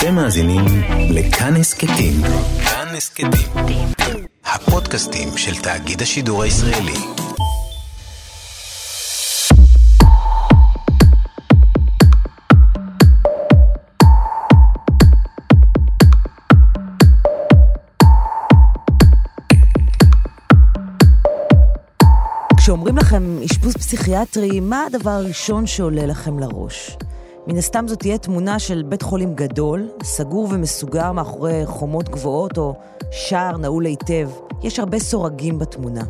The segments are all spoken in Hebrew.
אתם מאזינים לכאן הסכתים. כאן הסכתים. הפודקאסטים של תאגיד השידור הישראלי. כשאומרים לכם אשפוז פסיכיאטרי, מה הדבר הראשון שעולה לכם לראש? מן הסתם זו תהיה תמונה של בית חולים גדול, סגור ומסוגר מאחורי חומות גבוהות או שער נעול היטב. יש הרבה סורגים בתמונה.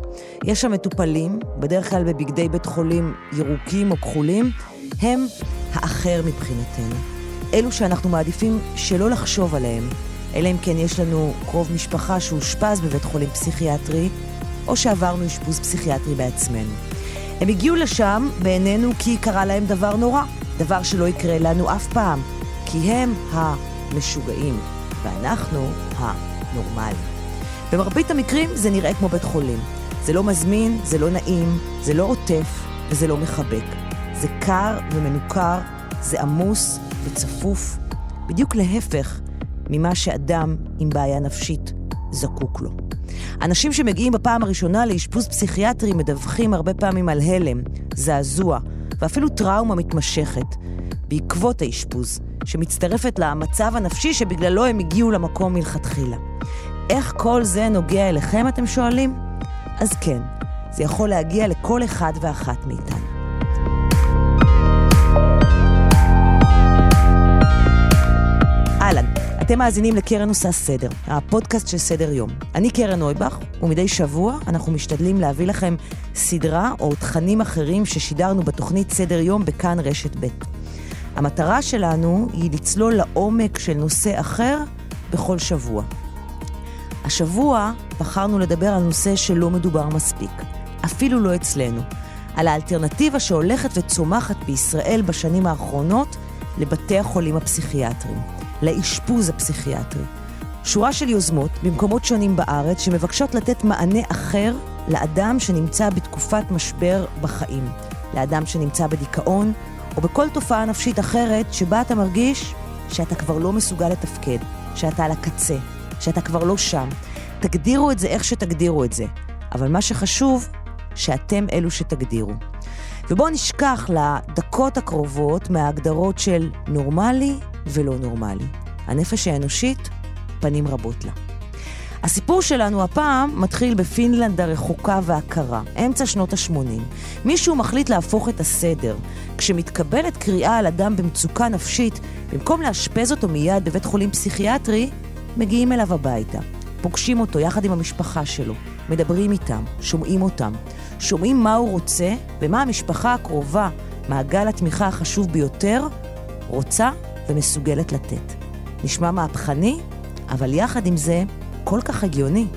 יש שם מטופלים, בדרך כלל בבגדי בית חולים ירוקים או כחולים, הם האחר מבחינתנו. אלו שאנחנו מעדיפים שלא לחשוב עליהם, אלא אם כן יש לנו קרוב משפחה שאושפז בבית חולים פסיכיאטרי, או שעברנו אשפוז פסיכיאטרי בעצמנו. הם הגיעו לשם בעינינו כי קרה להם דבר נורא, דבר שלא יקרה לנו אף פעם, כי הם המשוגעים, ואנחנו הנורמלים. במרבית המקרים זה נראה כמו בית חולים. זה לא מזמין, זה לא נעים, זה לא עוטף וזה לא מחבק. זה קר ומנוכר, זה עמוס וצפוף, בדיוק להפך ממה שאדם עם בעיה נפשית זקוק לו. אנשים שמגיעים בפעם הראשונה לאשפוז פסיכיאטרי מדווחים הרבה פעמים על הלם, זעזוע ואפילו טראומה מתמשכת בעקבות האשפוז, שמצטרפת למצב הנפשי שבגללו הם הגיעו למקום מלכתחילה. איך כל זה נוגע אליכם, אתם שואלים? אז כן, זה יכול להגיע לכל אחד ואחת מאיתנו. אתם מאזינים לקרן עושה סדר, הפודקאסט של סדר יום. אני קרן נויבך, ומדי שבוע אנחנו משתדלים להביא לכם סדרה או תכנים אחרים ששידרנו בתוכנית סדר יום בכאן רשת ב'. המטרה שלנו היא לצלול לעומק של נושא אחר בכל שבוע. השבוע בחרנו לדבר על נושא שלא מדובר מספיק, אפילו לא אצלנו, על האלטרנטיבה שהולכת וצומחת בישראל בשנים האחרונות לבתי החולים הפסיכיאטריים. לאשפוז הפסיכיאטרי. שורה של יוזמות במקומות שונים בארץ שמבקשות לתת מענה אחר לאדם שנמצא בתקופת משבר בחיים, לאדם שנמצא בדיכאון, או בכל תופעה נפשית אחרת שבה אתה מרגיש שאתה כבר לא מסוגל לתפקד, שאתה על הקצה, שאתה כבר לא שם. תגדירו את זה איך שתגדירו את זה, אבל מה שחשוב, שאתם אלו שתגדירו. ובואו נשכח לדקות הקרובות מההגדרות של נורמלי ולא נורמלי. הנפש האנושית, פנים רבות לה. הסיפור שלנו הפעם מתחיל בפינלנד הרחוקה והקרה, אמצע שנות ה-80. מישהו מחליט להפוך את הסדר. כשמתקבלת קריאה על אדם במצוקה נפשית, במקום לאשפז אותו מיד בבית חולים פסיכיאטרי, מגיעים אליו הביתה. פוגשים אותו יחד עם המשפחה שלו, מדברים איתם, שומעים אותם, שומעים מה הוא רוצה ומה המשפחה הקרובה, מעגל התמיכה החשוב ביותר, רוצה ומסוגלת לתת. נשמע מהפכני, אבל יחד עם זה, כל כך הגיוני.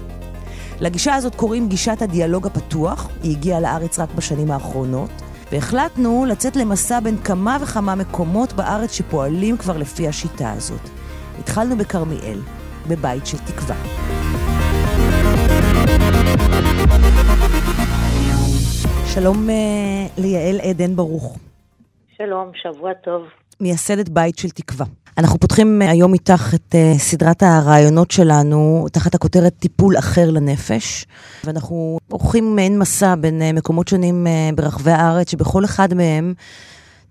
לגישה הזאת קוראים גישת הדיאלוג הפתוח, היא הגיעה לארץ רק בשנים האחרונות, והחלטנו לצאת למסע בין כמה וכמה מקומות בארץ שפועלים כבר לפי השיטה הזאת. התחלנו בכרמיאל, בבית של תקווה. שלום uh, ליעל עדן ברוך. שלום, שבוע טוב. מייסדת בית של תקווה. אנחנו פותחים אה, היום איתך את uh, סדרת הרעיונות שלנו תחת הכותרת טיפול אחר לנפש, ואנחנו עורכים מעין מסע בין מקומות שונים ברחבי הארץ, שבכל אחד מהם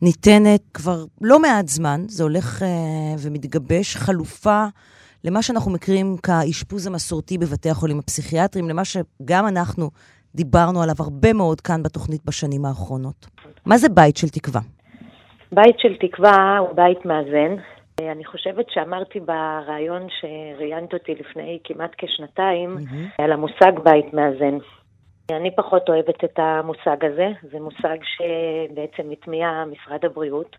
ניתנת כבר לא מעט זמן, זה הולך ומתגבש, חלופה למה שאנחנו מכירים כאשפוז המסורתי בבתי החולים הפסיכיאטריים, למה שגם אנחנו דיברנו עליו הרבה מאוד כאן בתוכנית בשנים האחרונות. מה זה בית של תקווה? בית של תקווה הוא בית מאזן. אני חושבת שאמרתי בריאיון שראיינת אותי לפני כמעט כשנתיים mm-hmm. על המושג בית מאזן. אני פחות אוהבת את המושג הזה, זה מושג שבעצם הטמיע משרד הבריאות.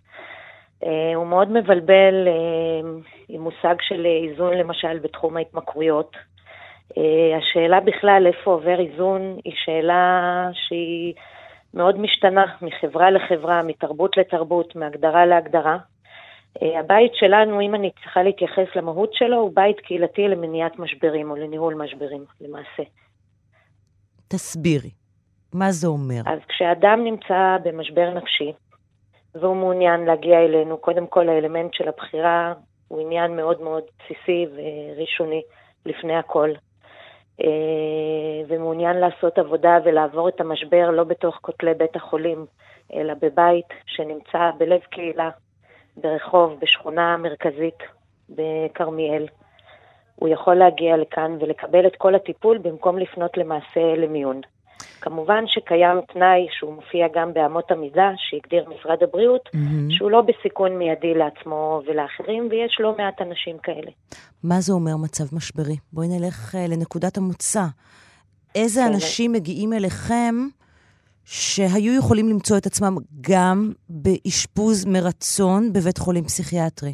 אה, הוא מאוד מבלבל אה, עם מושג של איזון למשל בתחום ההתמכרויות. אה, השאלה בכלל איפה עובר איזון היא שאלה שהיא מאוד משתנה מחברה לחברה, מתרבות לתרבות, מהגדרה להגדרה. הבית שלנו, אם אני צריכה להתייחס למהות שלו, הוא בית קהילתי למניעת משברים או לניהול משברים, למעשה. תסבירי, מה זה אומר? אז כשאדם נמצא במשבר נפשי, והוא מעוניין להגיע אלינו, קודם כל האלמנט של הבחירה הוא עניין מאוד מאוד בסיסי וראשוני לפני הכל. ומעוניין לעשות עבודה ולעבור את המשבר לא בתוך כותלי בית החולים, אלא בבית שנמצא בלב קהילה, ברחוב, בשכונה מרכזית בכרמיאל. הוא יכול להגיע לכאן ולקבל את כל הטיפול במקום לפנות למעשה למיון. כמובן שקיים תנאי שהוא מופיע גם באמות המידה שהגדיר משרד הבריאות, mm-hmm. שהוא לא בסיכון מיידי לעצמו ולאחרים, ויש לא מעט אנשים כאלה. מה זה אומר מצב משברי? בואי נלך uh, לנקודת המוצא. איזה כן. אנשים מגיעים אליכם שהיו יכולים למצוא את עצמם גם באשפוז מרצון בבית חולים פסיכיאטרי?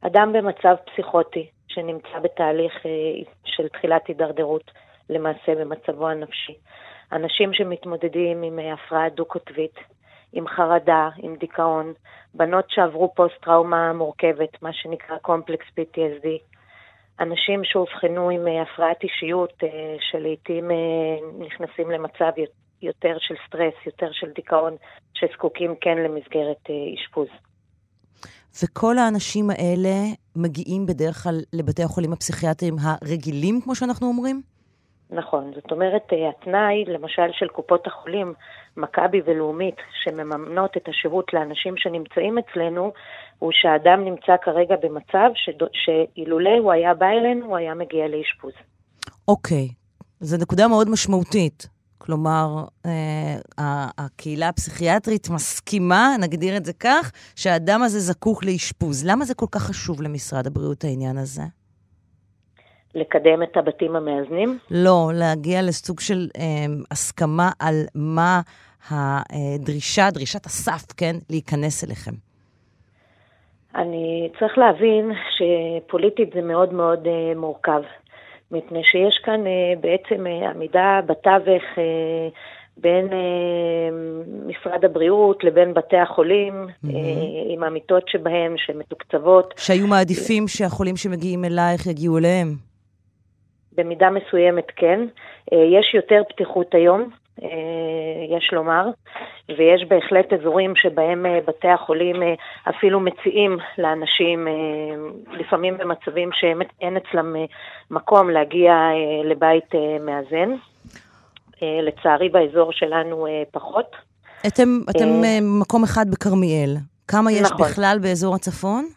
אדם במצב פסיכוטי, שנמצא בתהליך אה, של תחילת הידרדרות, למעשה במצבו הנפשי. אנשים שמתמודדים עם אה, הפרעה דו-קוטבית, עם חרדה, עם דיכאון, בנות שעברו פוסט-טראומה מורכבת, מה שנקרא complex PTSD, אנשים שאובחנו עם אה, הפרעת אישיות, אה, שלעיתים נכנסים למצב יותר של סטרס, יותר של דיכאון, שזקוקים כן למסגרת אשפוז. וכל האנשים האלה מגיעים בדרך כלל לבתי החולים הפסיכיאטריים הרגילים, כמו שאנחנו אומרים? נכון, זאת אומרת, אה, התנאי, למשל, של קופות החולים, מכבי ולאומית, שמממנות את השירות לאנשים שנמצאים אצלנו, הוא שהאדם נמצא כרגע במצב שאילולא הוא היה בא אלינו, הוא היה מגיע לאשפוז. אוקיי, זו נקודה מאוד משמעותית. כלומר, אה, הקהילה הפסיכיאטרית מסכימה, נגדיר את זה כך, שהאדם הזה זקוק לאשפוז. למה זה כל כך חשוב למשרד הבריאות, העניין הזה? לקדם את הבתים המאזנים? לא, להגיע לסוג של אה, הסכמה על מה הדרישה, דרישת הסף, כן, להיכנס אליכם. אני צריך להבין שפוליטית זה מאוד מאוד אה, מורכב, מפני שיש כאן אה, בעצם אה, עמידה בתווך אה, בין אה, משרד הבריאות לבין בתי החולים, mm-hmm. אה, עם המיטות שבהם, שמתוקצבות. שהיו מעדיפים שהחולים שמגיעים אלייך יגיעו אליהם. במידה מסוימת כן. אה, יש יותר פתיחות היום, אה, יש לומר, ויש בהחלט אזורים שבהם אה, בתי החולים אפילו מציעים לאנשים, לפעמים במצבים שאין אצלם מקום להגיע לבית מאזן. לצערי באזור שלנו פחות. אתם, אתם מקום אחד בכרמיאל. כמה יש נכון. בכלל באזור הצפון?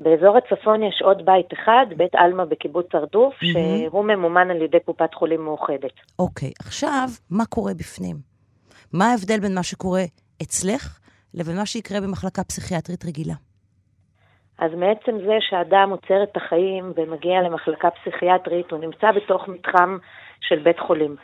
באזור הצפון יש עוד בית אחד, בית עלמה בקיבוץ הרדוף, mm-hmm. שהוא ממומן על ידי קופת חולים מאוחדת. אוקיי, okay, עכשיו, מה קורה בפנים? מה ההבדל בין מה שקורה אצלך לבין מה שיקרה במחלקה פסיכיאטרית רגילה? אז מעצם זה שאדם עוצר את החיים ומגיע למחלקה פסיכיאטרית, הוא נמצא בתוך מתחם של בית חולים.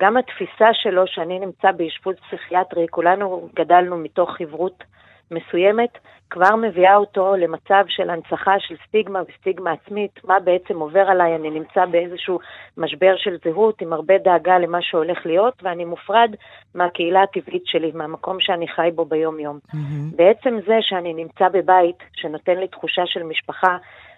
גם התפיסה שלו שאני נמצא באשפוז פסיכיאטרי, כולנו גדלנו מתוך חברות מסוימת, כבר מביאה אותו למצב של הנצחה של סטיגמה וסטיגמה עצמית, מה בעצם עובר עליי, אני נמצא באיזשהו משבר של זהות עם הרבה דאגה למה שהולך להיות, ואני מופרד מהקהילה הטבעית שלי, מהמקום שאני חי בו ביום-יום. Mm-hmm. בעצם זה שאני נמצא בבית שנותן לי תחושה של משפחה,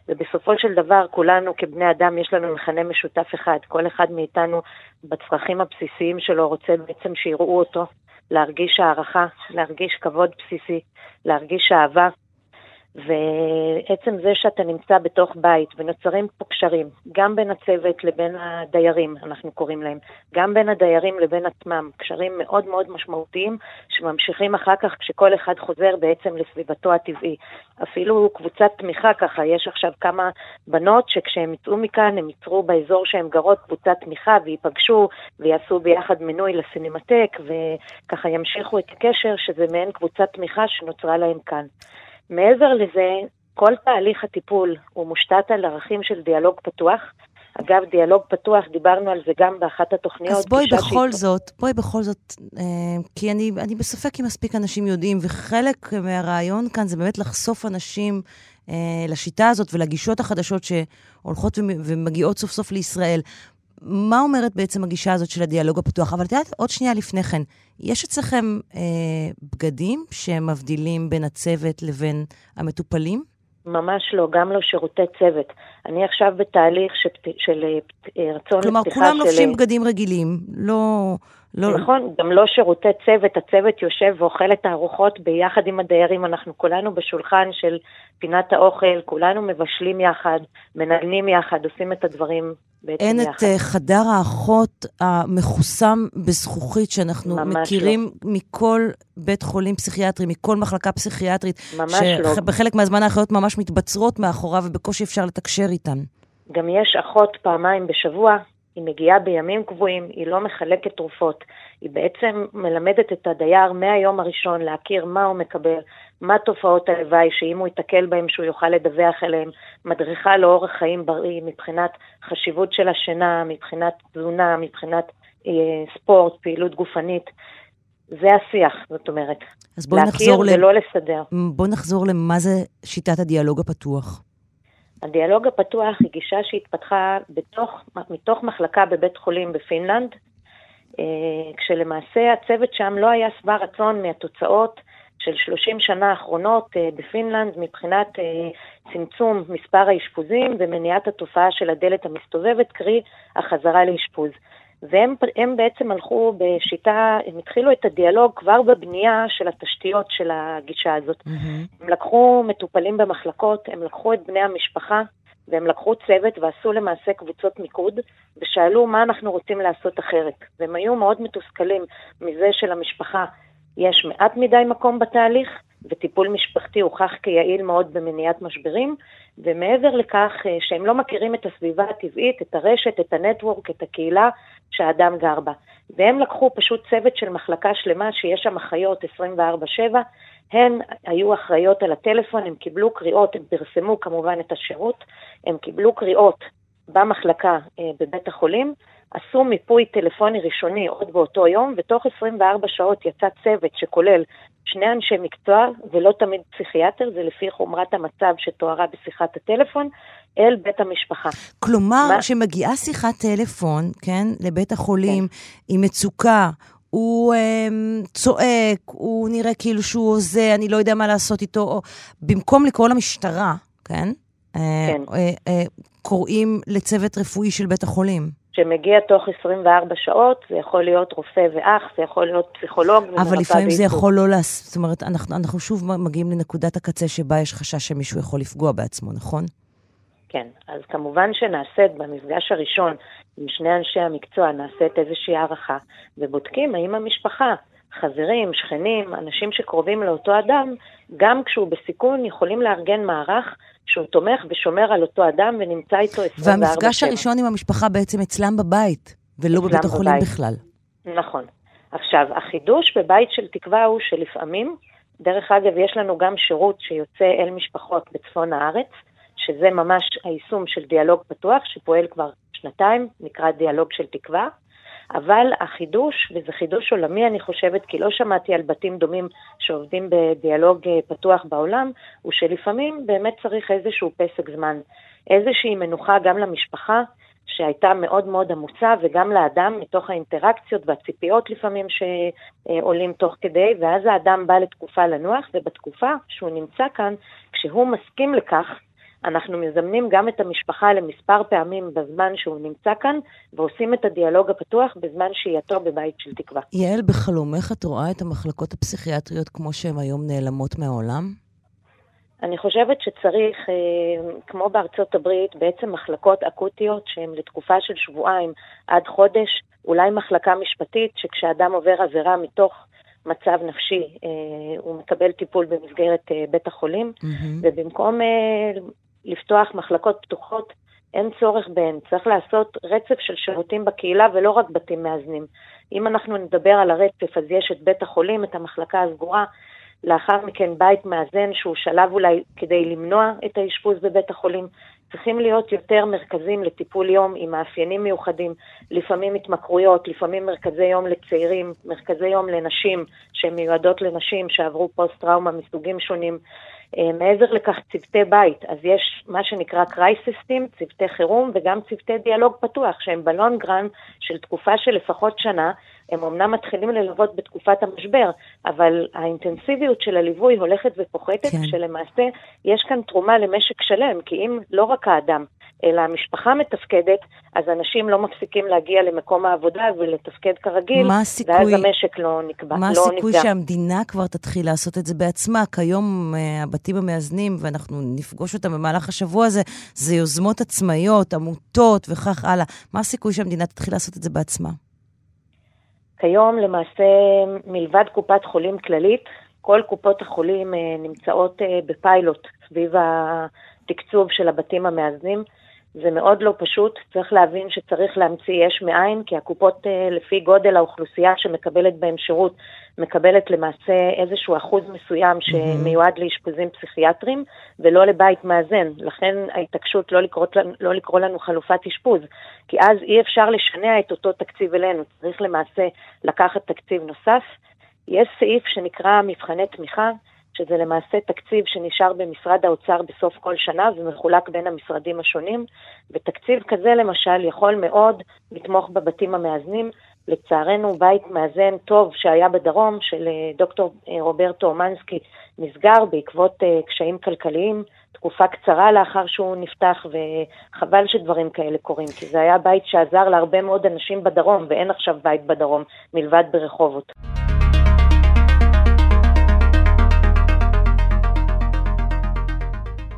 ובסופו של דבר כולנו כבני אדם יש לנו מכנה משותף אחד, כל אחד מאיתנו בצרכים הבסיסיים שלו רוצה בעצם שיראו אותו, להרגיש הערכה, להרגיש כבוד בסיסי, להרגיש אהבה. ועצם זה שאתה נמצא בתוך בית ונוצרים פה קשרים, גם בין הצוות לבין הדיירים, אנחנו קוראים להם, גם בין הדיירים לבין עצמם, קשרים מאוד מאוד משמעותיים שממשיכים אחר כך כשכל אחד חוזר בעצם לסביבתו הטבעי. אפילו קבוצת תמיכה ככה, יש עכשיו כמה בנות שכשהם יצאו מכאן הם ייצרו באזור שהם גרות קבוצת תמיכה וייפגשו ויעשו ביחד מינוי לסינמטק וככה ימשיכו את הקשר שזה מעין קבוצת תמיכה שנוצרה להם כאן. מעבר לזה, כל תהליך הטיפול הוא מושתת על ערכים של דיאלוג פתוח. אגב, דיאלוג פתוח, דיברנו על זה גם באחת התוכניות. אז בואי בכל שהיא... זאת, בואי בכל זאת, אה, כי אני, אני בספק אם מספיק אנשים יודעים, וחלק מהרעיון כאן זה באמת לחשוף אנשים אה, לשיטה הזאת ולגישות החדשות שהולכות ומגיעות סוף סוף לישראל. מה אומרת בעצם הגישה הזאת של הדיאלוג הפתוח? אבל את יודעת, עוד שנייה לפני כן, יש אצלכם אה, בגדים שמבדילים בין הצוות לבין המטופלים? ממש לא, גם לא שירותי צוות. אני עכשיו בתהליך של, של אה, רצון כלומר, לפתיחה של... כולם לובשים בגדים רגילים, לא... לא... נכון, גם לא שירותי צוות, הצוות יושב ואוכל את הארוחות ביחד עם הדיירים, אנחנו כולנו בשולחן של פינת האוכל, כולנו מבשלים יחד, מנגנים יחד, עושים את הדברים אין יחד. את uh, חדר האחות המחוסם בזכוכית שאנחנו מכירים לא. מכל בית חולים פסיכיאטרי, מכל מחלקה פסיכיאטרית. ממש לא. שבחלק מהזמן האחיות ממש מתבצרות מאחוריו ובקושי אפשר לתקשר איתן. גם יש אחות פעמיים בשבוע, היא מגיעה בימים קבועים, היא לא מחלקת תרופות, היא בעצם מלמדת את הדייר מהיום הראשון להכיר מה הוא מקבל, מה תופעות הלוואי, שאם הוא ייתקל בהם שהוא יוכל לדווח אליהם, מדריכה לאורח חיים בריא מבחינת חשיבות של השינה, מבחינת תזונה, מבחינת אה, ספורט, פעילות גופנית. זה השיח, זאת אומרת. אז בואי נחזור ל... ולא לסדר. בואי נחזור למה זה שיטת הדיאלוג הפתוח. הדיאלוג הפתוח היא גישה שהתפתחה בתוך, מתוך מחלקה בבית חולים בפינלנד, אה, כשלמעשה הצוות שם לא היה שבע רצון מהתוצאות של 30 שנה האחרונות אה, בפינלנד מבחינת אה, צמצום מספר האשפוזים ומניעת התופעה של הדלת המסתובבת, קרי החזרה לאשפוז. והם בעצם הלכו בשיטה, הם התחילו את הדיאלוג כבר בבנייה של התשתיות של הגישה הזאת. Mm-hmm. הם לקחו מטופלים במחלקות, הם לקחו את בני המשפחה, והם לקחו צוות ועשו למעשה קבוצות מיקוד, ושאלו מה אנחנו רוצים לעשות אחרת. והם היו מאוד מתוסכלים מזה שלמשפחה יש מעט מדי מקום בתהליך, וטיפול משפחתי הוכח כיעיל מאוד במניעת משברים, ומעבר לכך אה, שהם לא מכירים את הסביבה הטבעית, את הרשת, את הנטוורק, את הקהילה שהאדם גר בה. והם לקחו פשוט צוות של מחלקה שלמה שיש שם אחיות 24/7, הן היו אחראיות על הטלפון, הם קיבלו קריאות, הם פרסמו כמובן את השירות, הם קיבלו קריאות במחלקה אה, בבית החולים, עשו מיפוי טלפוני ראשוני עוד באותו יום, ותוך 24 שעות יצא צוות שכולל שני אנשי מקצוע, ולא תמיד פסיכיאטר, זה לפי חומרת המצב שתוארה בשיחת הטלפון, אל בית המשפחה. כלומר, כשמגיעה שיחת טלפון, כן, לבית החולים, כן. עם מצוקה, הוא אה, צועק, הוא נראה כאילו שהוא הוזה, אני לא יודע מה לעשות איתו, או, במקום לקרוא למשטרה, כן? אה, כן. אה, אה, קוראים לצוות רפואי של בית החולים. שמגיע תוך 24 שעות, זה יכול להיות רופא ואח, זה יכול להיות פסיכולוג. אבל לפעמים זה יכול לא לעשות, זאת אומרת, אנחנו, אנחנו שוב מגיעים לנקודת הקצה שבה יש חשש שמישהו יכול לפגוע בעצמו, נכון? כן, אז כמובן שנעשית במפגש הראשון עם שני אנשי המקצוע, נעשית איזושהי הערכה, ובודקים האם המשפחה, חברים, שכנים, אנשים שקרובים לאותו אדם, גם כשהוא בסיכון, יכולים לארגן מערך שהוא תומך ושומר על אותו אדם ונמצא איתו 24/7. והמפגש הראשון עם המשפחה בעצם אצלם בבית, ולא בבית החולים בבית. בכלל. נכון. עכשיו, החידוש בבית של תקווה הוא שלפעמים, דרך אגב, יש לנו גם שירות שיוצא אל משפחות בצפון הארץ, שזה ממש היישום של דיאלוג פתוח, שפועל כבר שנתיים, נקרא דיאלוג של תקווה. אבל החידוש, וזה חידוש עולמי אני חושבת, כי לא שמעתי על בתים דומים שעובדים בדיאלוג אה, פתוח בעולם, הוא שלפעמים באמת צריך איזשהו פסק זמן, איזושהי מנוחה גם למשפחה, שהייתה מאוד מאוד עמוצה, וגם לאדם, מתוך האינטראקציות והציפיות לפעמים שעולים תוך כדי, ואז האדם בא לתקופה לנוח, ובתקופה שהוא נמצא כאן, כשהוא מסכים לכך, אנחנו מזמנים גם את המשפחה למספר פעמים בזמן שהוא נמצא כאן, ועושים את הדיאלוג הפתוח בזמן שהייתו בבית של תקווה. יעל, בחלומך את רואה את המחלקות הפסיכיאטריות כמו שהן היום נעלמות מהעולם? אני חושבת שצריך, אה, כמו בארצות הברית, בעצם מחלקות אקוטיות שהן לתקופה של שבועיים עד חודש, אולי מחלקה משפטית, שכשאדם עובר עבירה מתוך מצב נפשי, אה, הוא מקבל טיפול במסגרת אה, בית החולים, mm-hmm. ובמקום לפתוח מחלקות פתוחות, אין צורך בהן. צריך לעשות רצף של שירותים בקהילה ולא רק בתים מאזנים. אם אנחנו נדבר על הרצף, אז יש את בית החולים, את המחלקה הסגורה, לאחר מכן בית מאזן שהוא שלב אולי כדי למנוע את האשפוז בבית החולים. צריכים להיות יותר מרכזים לטיפול יום עם מאפיינים מיוחדים, לפעמים התמכרויות, לפעמים מרכזי יום לצעירים, מרכזי יום לנשים שהן מיועדות לנשים שעברו פוסט-טראומה מסוגים שונים. אה, מעבר לכך צוותי בית, אז יש מה שנקרא קרייסיסטים, צוותי חירום וגם צוותי דיאלוג פתוח, שהם בלונגרן של תקופה של לפחות שנה, הם אמנם מתחילים ללוות בתקופת המשבר, אבל האינטנסיביות של הליווי הולכת ופוחתת, כן. כשלמעשה יש כאן תרומה למשק שלם, כי אם לא רק האדם, אלא המשפחה מתפקדת, אז אנשים לא מפסיקים להגיע למקום העבודה ולתפקד כרגיל, מה הסיכוי, ואז המשק לא נקבע, מה לא הסיכוי נפגע. שהמדינה כבר תתחיל לעשות את זה בעצמה? כיום uh, הבתים המאזנים, ואנחנו נפגוש אותם במהלך השבוע הזה, זה יוזמות עצמאיות, עמותות וכך הלאה. מה הסיכוי שהמדינה תתחיל לעשות את זה בעצמה? כיום למעשה, מלבד קופת חולים כללית, כל קופות החולים uh, נמצאות uh, בפיילוט סביב התקצוב של הבתים המאזנים. זה מאוד לא פשוט, צריך להבין שצריך להמציא יש מאין, כי הקופות אה, לפי גודל האוכלוסייה שמקבלת בהם שירות, מקבלת למעשה איזשהו אחוז מסוים שמיועד לאשפוזים פסיכיאטריים, ולא לבית מאזן. לכן ההתעקשות לא לא לקרוא לנו חלופת אשפוז, כי אז אי אפשר לשנע את אותו תקציב אלינו, צריך למעשה לקחת תקציב נוסף. יש סעיף שנקרא מבחני תמיכה, שזה למעשה תקציב שנשאר במשרד האוצר בסוף כל שנה ומחולק בין המשרדים השונים, ותקציב כזה למשל יכול מאוד לתמוך בבתים המאזנים. לצערנו בית מאזן טוב שהיה בדרום של אה, דוקטור אה, רוברטו אומנסקי נסגר בעקבות אה, קשיים כלכליים, תקופה קצרה לאחר שהוא נפתח, וחבל שדברים כאלה קורים, כי זה היה בית שעזר להרבה מאוד אנשים בדרום, ואין עכשיו בית בדרום מלבד ברחובות.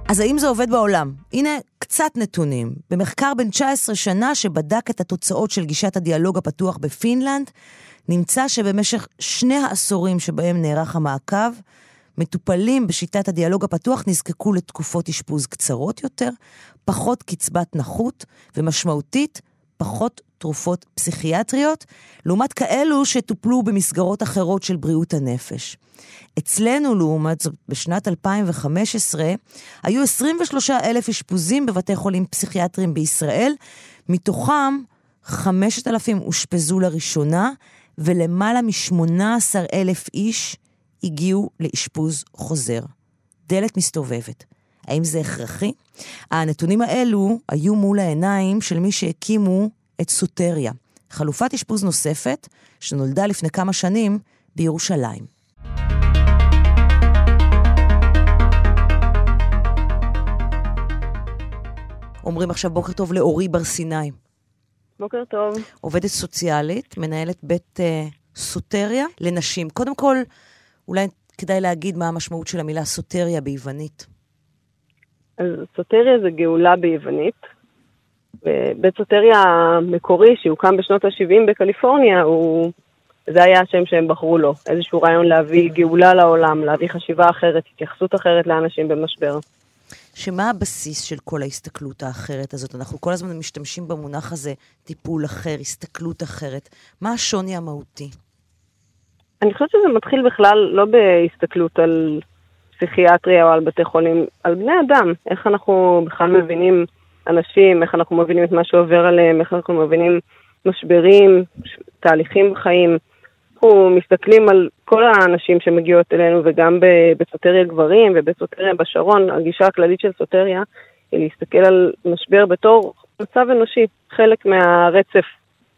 אז האם זה עובד בעולם? הנה קצת נתונים. במחקר בן 19 שנה שבדק את התוצאות של גישת הדיאלוג הפתוח בפינלנד, נמצא שבמשך שני העשורים שבהם נערך המעקב, מטופלים בשיטת הדיאלוג הפתוח נזקקו לתקופות אשפוז קצרות יותר, פחות קצבת נכות, ומשמעותית, פחות תרופות פסיכיאטריות, לעומת כאלו שטופלו במסגרות אחרות של בריאות הנפש. אצלנו, לעומת זאת, בשנת 2015, היו 23 אלף אשפוזים בבתי חולים פסיכיאטריים בישראל, מתוכם 5,000 אושפזו לראשונה, ולמעלה מ-18 אלף איש הגיעו לאשפוז חוזר. דלת מסתובבת. האם זה הכרחי? הנתונים האלו היו מול העיניים של מי שהקימו את סוטריה, חלופת אשפוז נוספת שנולדה לפני כמה שנים בירושלים. אומרים עכשיו בוקר טוב לאורי בר סיני. בוקר טוב. עובדת סוציאלית, מנהלת בית אה, סוטריה לנשים. קודם כל, אולי כדאי להגיד מה המשמעות של המילה סוטריה ביוונית. אז סוטריה זה גאולה ביוונית. בית סוטריה המקורי, שהוקם בשנות ה-70 בקליפורניה, הוא... זה היה השם שהם בחרו לו. איזשהו רעיון להביא גאולה לעולם, להביא חשיבה אחרת, התייחסות אחרת לאנשים במשבר. שמה הבסיס של כל ההסתכלות האחרת הזאת? אנחנו כל הזמן משתמשים במונח הזה, טיפול אחר, הסתכלות אחרת. מה השוני המהותי? אני חושבת שזה מתחיל בכלל לא בהסתכלות על פסיכיאטריה או על בתי חולים, על בני אדם. איך אנחנו בכלל מבינים אנשים, איך אנחנו מבינים את מה שעובר עליהם, איך אנחנו מבינים משברים, תהליכים בחיים. אנחנו מסתכלים על כל האנשים שמגיעות אלינו, וגם בסוטריה גברים ובסוטריה בשרון, הגישה הכללית של סוטריה היא להסתכל על משבר בתור מצב אנושי, חלק מהרצף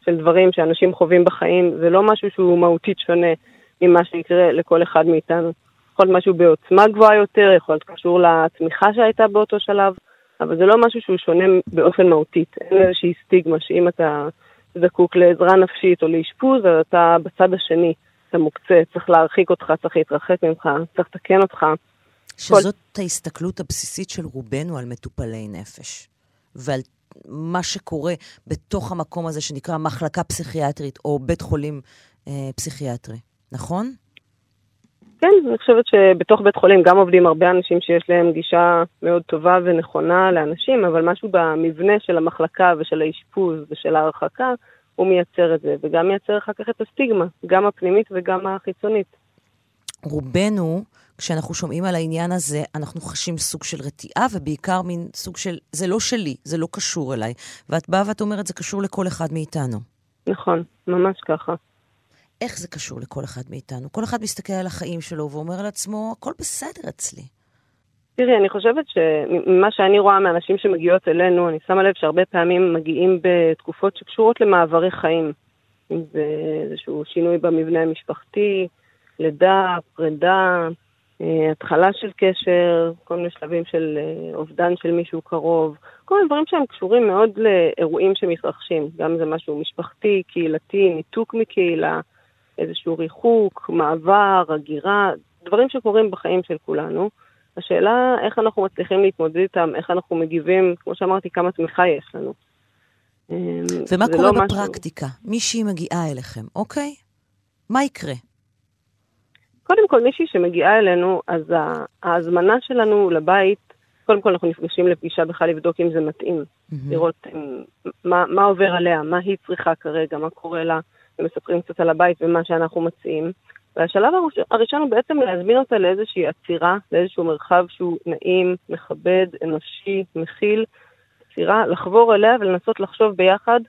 של דברים שאנשים חווים בחיים, זה לא משהו שהוא מהותית שונה ממה שיקרה לכל אחד מאיתנו. יכול להיות משהו בעוצמה גבוהה יותר, יכול להיות קשור לתמיכה שהייתה באותו שלב, אבל זה לא משהו שהוא שונה באופן מהותית. אין איזושהי סטיגמה שאם אתה זקוק לעזרה נפשית או לאשפוז, אז אתה בצד השני, אתה מוקצה, צריך להרחיק אותך, צריך להתרחק ממך, צריך לתקן אותך. שזאת כל... ההסתכלות הבסיסית של רובנו על מטופלי נפש, ועל מה שקורה בתוך המקום הזה שנקרא מחלקה פסיכיאטרית או בית חולים אה, פסיכיאטרי, נכון? כן, אני חושבת שבתוך בית חולים גם עובדים הרבה אנשים שיש להם גישה מאוד טובה ונכונה לאנשים, אבל משהו במבנה של המחלקה ושל האשפוז ושל ההרחקה, הוא מייצר את זה, וגם מייצר אחר כך את הסטיגמה, גם הפנימית וגם החיצונית. רובנו, כשאנחנו שומעים על העניין הזה, אנחנו חשים סוג של רתיעה, ובעיקר מין סוג של, זה לא שלי, זה לא קשור אליי. ואת באה ואת אומרת, זה קשור לכל אחד מאיתנו. נכון, ממש ככה. איך זה קשור לכל אחד מאיתנו? כל אחד מסתכל על החיים שלו ואומר לעצמו, הכל בסדר אצלי. תראי, אני חושבת שממה שאני רואה מאנשים שמגיעות אלינו, אני שמה לב שהרבה פעמים מגיעים בתקופות שקשורות למעברי חיים. אם זה איזשהו שינוי במבנה המשפחתי, לידה, פרידה, אה, התחלה של קשר, כל מיני שלבים של אה, אובדן של מישהו קרוב, כל מיני דברים שהם קשורים מאוד לאירועים שמתרחשים, גם זה משהו משפחתי, קהילתי, ניתוק מקהילה, איזשהו ריחוק, מעבר, הגירה, דברים שקורים בחיים של כולנו. השאלה איך אנחנו מצליחים להתמודד איתם, איך אנחנו מגיבים, כמו שאמרתי, כמה תמיכה יש לנו. ומה קורה לא בפרקטיקה? משהו... מישהי מגיעה אליכם, אוקיי? מה יקרה? קודם כל, מישהי שמגיעה אלינו, אז ההזמנה שלנו לבית, קודם כל אנחנו נפגשים לפגישה בכלל לבדוק אם זה מתאים. Mm-hmm. לראות מה, מה עובר עליה, מה היא צריכה כרגע, מה קורה לה, ומספרים קצת על הבית ומה שאנחנו מציעים. והשלב הראשון הוא בעצם להזמין אותה לאיזושהי עצירה, לאיזשהו מרחב שהוא נעים, מכבד, אנושי, מכיל. עצירה, לחבור אליה ולנסות לחשוב ביחד,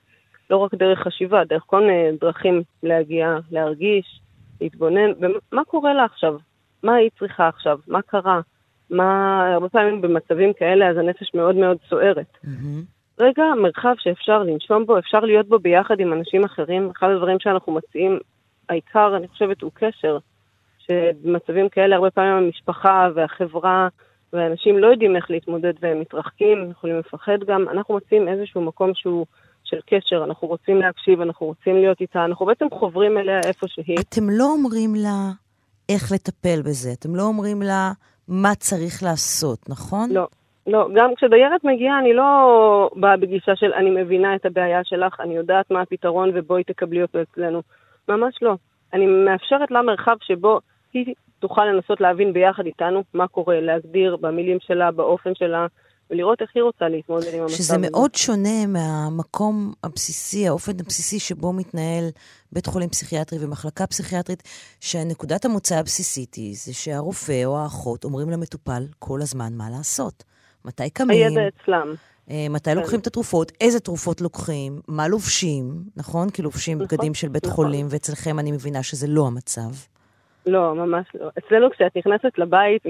לא רק דרך חשיבה, דרך כל מיני דרכים להגיע, להרגיש, להתבונן, ומה קורה לה עכשיו? מה היא צריכה עכשיו? מה קרה? מה, הרבה פעמים במצבים כאלה אז הנפש מאוד מאוד סוערת. Mm-hmm. רגע, מרחב שאפשר לנשום בו, אפשר להיות בו ביחד עם אנשים אחרים. אחד הדברים שאנחנו מציעים, העיקר, אני חושבת, הוא קשר. שבמצבים כאלה הרבה פעמים המשפחה והחברה ואנשים לא יודעים איך להתמודד והם מתרחקים, יכולים לפחד גם. אנחנו מוצאים איזשהו מקום שהוא של קשר, אנחנו רוצים להקשיב, אנחנו רוצים להיות איתה, אנחנו בעצם חוברים אליה איפה שהיא. אתם לא אומרים לה איך לטפל בזה, אתם לא אומרים לה מה צריך לעשות, נכון? לא. לא, גם כשדיירת מגיעה, אני לא באה בגישה של אני מבינה את הבעיה שלך, אני יודעת מה הפתרון ובואי תקבלי אותו אצלנו. ממש לא. אני מאפשרת לה מרחב שבו היא תוכל לנסות להבין ביחד איתנו מה קורה, להגדיר במילים שלה, באופן שלה, ולראות איך היא רוצה להתמודד עם המצב הזה. שזה מאוד שונה מהמקום הבסיסי, האופן הבסיסי שבו מתנהל בית חולים פסיכיאטרי ומחלקה פסיכיאטרית, שנקודת המוצא הבסיסית היא זה שהרופא או האחות אומרים למטופל כל הזמן מה לעשות. מתי קמים? הידע אצלם. אה, מתי כן. לוקחים את התרופות, איזה תרופות לוקחים, מה לובשים, נכון? כי לובשים נכון, בגדים של בית נכון. חולים, ואצלכם אני מבינה שזה לא המצב. לא, ממש לא. אצלנו כשאת נכנסת לבית,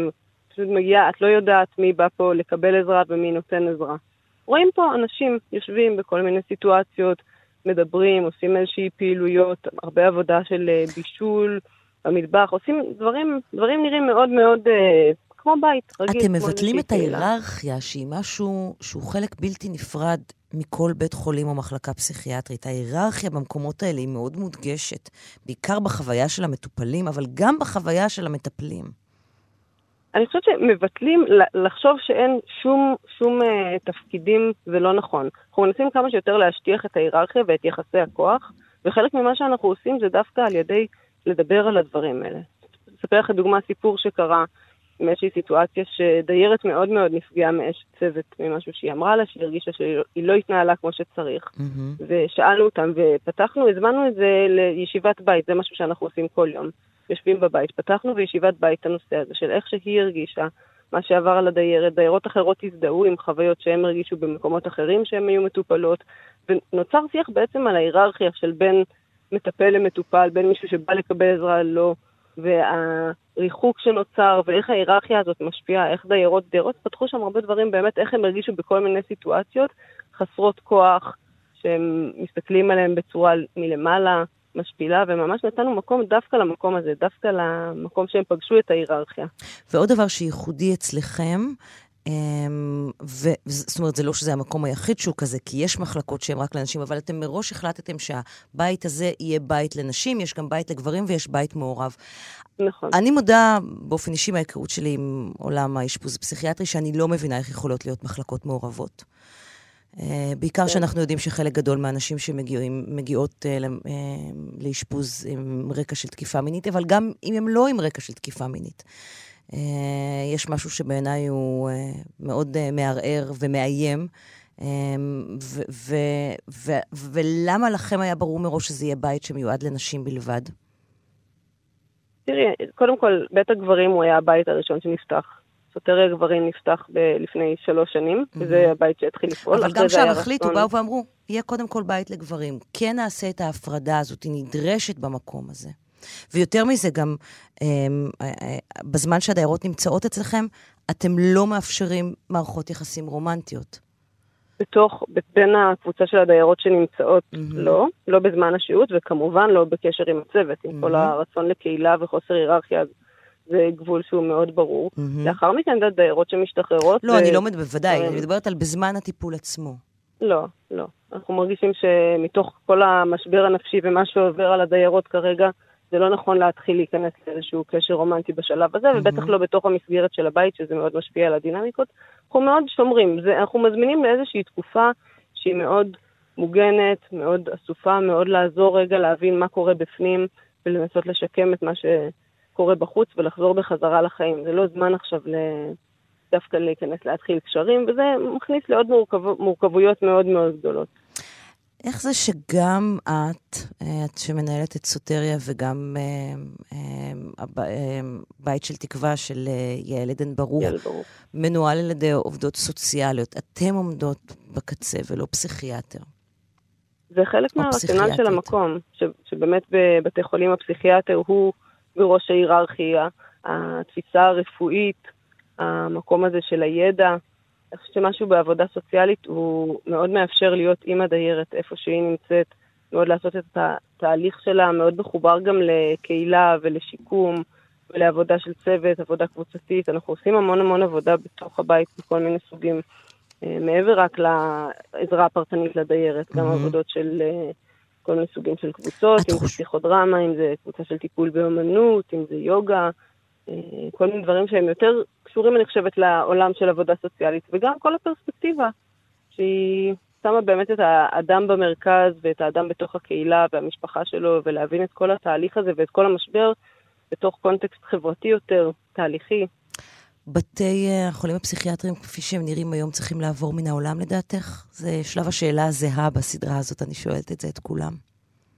פשוט מגיעה, את לא יודעת מי בא פה לקבל עזרה ומי נותן עזרה. רואים פה אנשים יושבים בכל מיני סיטואציות, מדברים, עושים איזושהי פעילויות, הרבה עבודה של אה, בישול במטבח, עושים דברים, דברים נראים מאוד מאוד אה, כמו בית רגיל. אתם מבטלים את ההיררכיה, שהיא משהו שהוא חלק בלתי נפרד מכל בית חולים או מחלקה פסיכיאטרית. ההיררכיה במקומות האלה היא מאוד מודגשת, בעיקר בחוויה של המטופלים, אבל גם בחוויה של המטפלים. אני חושבת שמבטלים, לחשוב שאין שום, שום uh, תפקידים זה לא נכון. אנחנו מנסים כמה שיותר להשטיח את ההיררכיה ואת יחסי הכוח, וחלק ממה שאנחנו עושים זה דווקא על ידי לדבר על הדברים האלה. אספר לך דוגמה סיפור שקרה מאיזושהי סיטואציה שדיירת מאוד מאוד נפגעה מאש צוות ממשהו שהיא אמרה לה, שהיא הרגישה שהיא לא התנהלה כמו שצריך. Mm-hmm. ושאלנו אותם ופתחנו, הזמנו את זה לישיבת בית, זה משהו שאנחנו עושים כל יום. יושבים בבית, פתחנו בישיבת בית את הנושא הזה של איך שהיא הרגישה, מה שעבר על הדיירת, דיירות אחרות הזדהו עם חוויות שהם הרגישו במקומות אחרים שהן היו מטופלות, ונוצר שיח בעצם על ההיררכיה של בין מטפל למטופל, בין מישהו שבא לקבל עזרה לא. והריחוק שנוצר ואיך ההיררכיה הזאת משפיעה, איך דיירות, דיירות פתחו שם הרבה דברים באמת, איך הם הרגישו בכל מיני סיטואציות חסרות כוח, שהם מסתכלים עליהם בצורה מלמעלה, משפילה, וממש נתנו מקום דווקא למקום הזה, דווקא למקום שהם פגשו את ההיררכיה. ועוד דבר שייחודי אצלכם, ו, זאת אומרת, זה לא שזה המקום היחיד שהוא כזה, כי יש מחלקות שהן רק לנשים, אבל אתם מראש החלטתם שהבית הזה יהיה בית לנשים, יש גם בית לגברים ויש בית מעורב. נכון. אני מודה באופן אישי מההיכרות שלי עם עולם האשפוז הפסיכיאטרי, שאני לא מבינה איך יכולות להיות מחלקות מעורבות. אה, בעיקר כן. שאנחנו יודעים שחלק גדול מהנשים שמגיעות אה, אה, לאשפוז עם רקע של תקיפה מינית, אבל גם אם הם לא עם רקע של תקיפה מינית. יש משהו שבעיניי הוא מאוד מערער ומאיים. ולמה לכם היה ברור מראש שזה יהיה בית שמיועד לנשים בלבד? תראי, קודם כל, בית הגברים הוא היה הבית הראשון שנפתח. סוטריה גברים נפתח ב- לפני שלוש שנים, mm-hmm. וזה הבית שהתחיל לפעול. אבל גם כשהם החליטו, באו ואמרו, יהיה קודם כל בית לגברים. כן נעשה את ההפרדה הזאת, היא נדרשת במקום הזה. ויותר מזה, גם אה, אה, בזמן שהדיירות נמצאות אצלכם, אתם לא מאפשרים מערכות יחסים רומנטיות. בתוך, בין הקבוצה של הדיירות שנמצאות, mm-hmm. לא, לא בזמן השהות, וכמובן לא בקשר עם הצוות, עם mm-hmm. כל הרצון לקהילה וחוסר היררכיה, זה גבול שהוא מאוד ברור. Mm-hmm. לאחר מכן זה דיירות שמשתחררות. לא, ו... אני לא מדברת, בוודאי, אני מדברת על בזמן הטיפול עצמו. לא, לא. אנחנו מרגישים שמתוך כל המשבר הנפשי ומה שעובר על הדיירות כרגע, זה לא נכון להתחיל להיכנס לאיזשהו קשר רומנטי בשלב הזה, mm-hmm. ובטח לא בתוך המסגרת של הבית, שזה מאוד משפיע על הדינמיקות. אנחנו מאוד שומרים, זה, אנחנו מזמינים לאיזושהי תקופה שהיא מאוד מוגנת, מאוד אסופה, מאוד לעזור רגע להבין מה קורה בפנים, ולנסות לשקם את מה שקורה בחוץ ולחזור בחזרה לחיים. זה לא זמן עכשיו ל... דווקא להיכנס להתחיל קשרים, וזה מכניס לעוד מורכב... מורכבויות מאוד מאוד גדולות. איך זה שגם את, אה, את שמנהלת את סוטריה וגם הבית אה, אה, של תקווה של יעל עדן ברוך, ברוך, מנוהל על ידי עובדות סוציאליות, אתן עומדות בקצה ולא פסיכיאטר. זה חלק מהרציונל של המקום, ש, שבאמת בבתי חולים הפסיכיאטר הוא בראש ההיררכיה, התפיסה הרפואית, המקום הזה של הידע, אני חושבת שמשהו בעבודה סוציאלית הוא מאוד מאפשר להיות עם הדיירת איפה שהיא נמצאת, מאוד לעשות את התהליך שלה, מאוד מחובר גם לקהילה ולשיקום ולעבודה של צוות, עבודה קבוצתית. אנחנו עושים המון המון עבודה בתוך הבית בכל מיני סוגים, אה, מעבר רק לעזרה הפרטנית לדיירת, mm-hmm. גם עבודות של אה, כל מיני סוגים של קבוצות, אם זה פסיכודרמה, אם זה קבוצה של טיפול באמנות, אם זה יוגה. אה, כל מיני דברים שהם יותר קשורים, אני חושבת, לעולם של עבודה סוציאלית, וגם כל הפרספקטיבה, שהיא שמה באמת את האדם במרכז ואת האדם בתוך הקהילה והמשפחה שלו, ולהבין את כל התהליך הזה ואת כל המשבר בתוך קונטקסט חברתי יותר, תהליכי. בתי אה, החולים הפסיכיאטריים, כפי שהם נראים היום, צריכים לעבור מן העולם לדעתך? זה שלב השאלה הזהה בסדרה הזאת, אני שואלת את זה את כולם.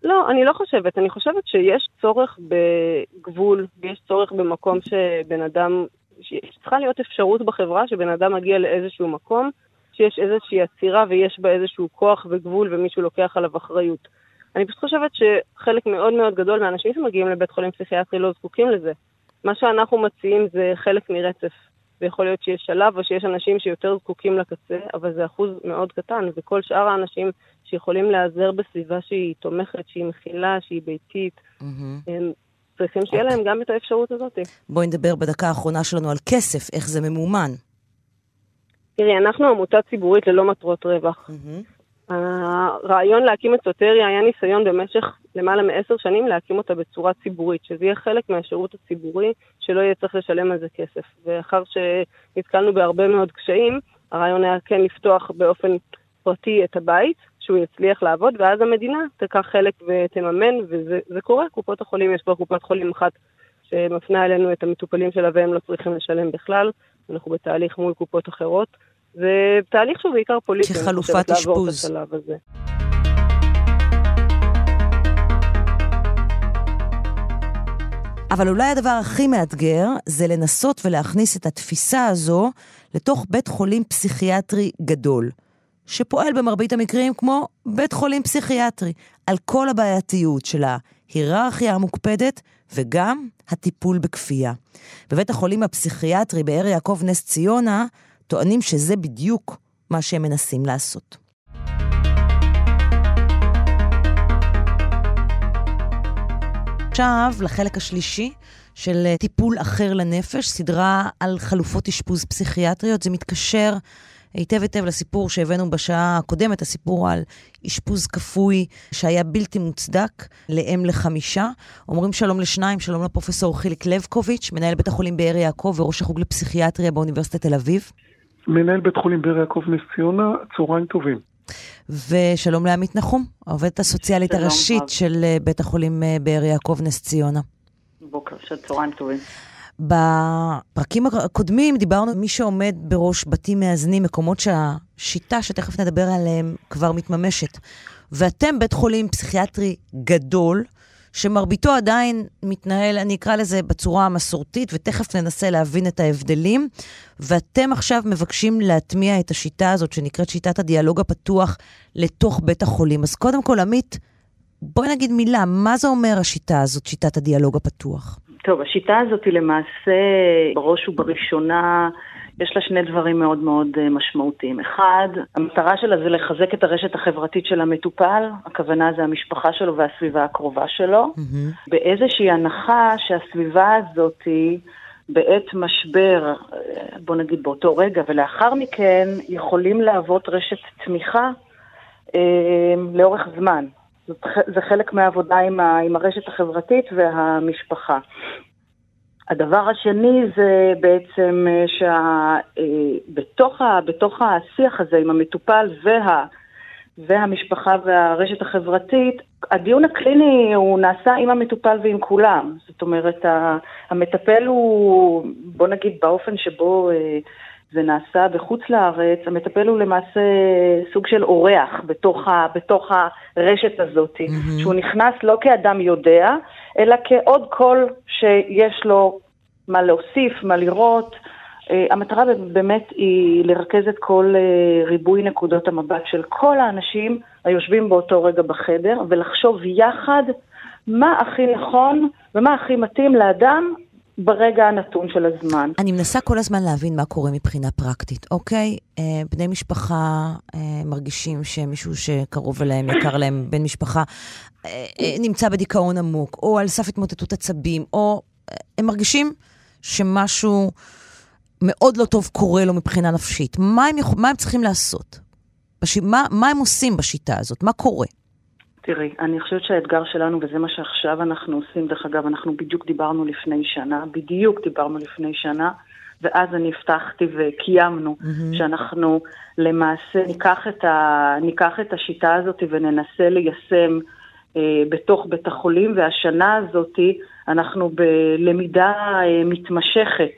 לא, אני לא חושבת. אני חושבת שיש צורך בגבול, ויש צורך במקום שבן אדם, שצריכה להיות אפשרות בחברה שבן אדם מגיע לאיזשהו מקום, שיש איזושהי עצירה ויש בה איזשהו כוח וגבול ומישהו לוקח עליו אחריות. אני פשוט חושבת שחלק מאוד מאוד גדול מהאנשים שמגיעים לבית חולים פסיכיאטרי לא זקוקים לזה. מה שאנחנו מציעים זה חלק מרצף. ויכול להיות שיש שלב או שיש אנשים שיותר זקוקים לקצה, אבל זה אחוז מאוד קטן, וכל שאר האנשים שיכולים להיעזר בסביבה שהיא תומכת, שהיא מכילה, שהיא ביתית, mm-hmm. הם צריכים שיהיה. להם גם את האפשרות הזאת. בואי נדבר בדקה האחרונה שלנו על כסף, איך זה ממומן. תראי, אנחנו עמותה ציבורית ללא מטרות רווח. Mm-hmm. הרעיון להקים את סוטריה היה ניסיון במשך למעלה מעשר שנים להקים אותה בצורה ציבורית, שזה יהיה חלק מהשירות הציבורי, שלא יהיה צריך לשלם על זה כסף. ואחר שנתקלנו בהרבה מאוד קשיים, הרעיון היה כן לפתוח באופן פרטי את הבית, שהוא יצליח לעבוד, ואז המדינה תיקח חלק ותממן, וזה קורה. קופות החולים, יש כבר קופת חולים אחת שמפנה אלינו את המטופלים שלה והם לא צריכים לשלם בכלל. אנחנו בתהליך מול קופות אחרות. זה תהליך שהוא בעיקר פוליטי. כחלופת אשפוז. אבל אולי הדבר הכי מאתגר זה לנסות ולהכניס את התפיסה הזו לתוך בית חולים פסיכיאטרי גדול, שפועל במרבית המקרים כמו בית חולים פסיכיאטרי, על כל הבעייתיות של ההיררכיה המוקפדת וגם הטיפול בכפייה. בבית החולים הפסיכיאטרי באר יעקב נס ציונה טוענים שזה בדיוק מה שהם מנסים לעשות. עכשיו לחלק השלישי של טיפול אחר לנפש, סדרה על חלופות אשפוז פסיכיאטריות. זה מתקשר היטב היטב לסיפור שהבאנו בשעה הקודמת, הסיפור על אשפוז כפוי שהיה בלתי מוצדק לאם לחמישה. אומרים שלום לשניים, שלום לפרופסור חיליק לבקוביץ', מנהל בית החולים באר יעקב וראש החוג לפסיכיאטריה באוניברסיטת תל אביב. מנהל בית חולים באר יעקב נס ציונה, צהריים טובים. ושלום לעמית נחום, העובדת הסוציאלית הראשית רב. של אה, בית החולים אה, באר יעקב נס ציונה. בוקר של צהריים טובים. בפרקים הקודמים דיברנו על מי שעומד בראש בתים מאזנים, מקומות שהשיטה שתכף נדבר עליהם כבר מתממשת. ואתם בית חולים פסיכיאטרי גדול, שמרביתו עדיין מתנהל, אני אקרא לזה בצורה המסורתית, ותכף ננסה להבין את ההבדלים. ואתם עכשיו מבקשים להטמיע את השיטה הזאת, שנקראת שיטת הדיאלוג הפתוח, לתוך בית החולים. אז קודם כל, עמית, בואי נגיד מילה, מה זה אומר השיטה הזאת, שיטת הדיאלוג הפתוח? טוב, השיטה הזאת היא למעשה, בראש ובראשונה, יש לה שני דברים מאוד מאוד אה, משמעותיים. אחד, המטרה שלה זה לחזק את הרשת החברתית של המטופל, הכוונה זה המשפחה שלו והסביבה הקרובה שלו, mm-hmm. באיזושהי הנחה שהסביבה הזאת היא... בעת משבר, אה, בוא נגיד באותו רגע, ולאחר מכן יכולים להוות רשת תמיכה אה, לאורך זמן. זה חלק מהעבודה עם, ה, עם הרשת החברתית והמשפחה. הדבר השני זה בעצם אה, שבתוך אה, השיח הזה עם המטופל וה, והמשפחה והרשת החברתית, הדיון הקליני הוא נעשה עם המטופל ועם כולם. זאת אומרת, המטפל הוא, בוא נגיד, באופן שבו אה, זה נעשה בחוץ לארץ, המטפל הוא למעשה סוג של אורח בתוך, ה, בתוך הרשת הזאת, mm-hmm. שהוא נכנס לא כאדם יודע, אלא כעוד קול שיש לו מה להוסיף, מה לראות. Uh, המטרה באמת היא לרכז את כל uh, ריבוי נקודות המבט של כל האנשים היושבים באותו רגע בחדר, ולחשוב יחד מה הכי נכון ומה הכי מתאים לאדם ברגע הנתון של הזמן. אני מנסה כל הזמן להבין מה קורה מבחינה פרקטית, אוקיי? אה, בני משפחה אה, מרגישים שמישהו שקרוב אליהם, יקר להם, בן משפחה, אה, אה, נמצא בדיכאון עמוק, או על סף התמוטטות עצבים, או אה, הם מרגישים שמשהו מאוד לא טוב קורה לו מבחינה נפשית. מה הם, יכול, מה הם צריכים לעשות? בש... מה, מה הם עושים בשיטה הזאת? מה קורה? תראי, אני חושבת שהאתגר שלנו, וזה מה שעכשיו אנחנו עושים, דרך אגב, אנחנו בדיוק דיברנו לפני שנה, בדיוק דיברנו לפני שנה, ואז אני הבטחתי וקיימנו mm-hmm. שאנחנו למעשה ניקח את, ה, ניקח את השיטה הזאת וננסה ליישם אה, בתוך בית החולים, והשנה הזאת אנחנו בלמידה אה, מתמשכת.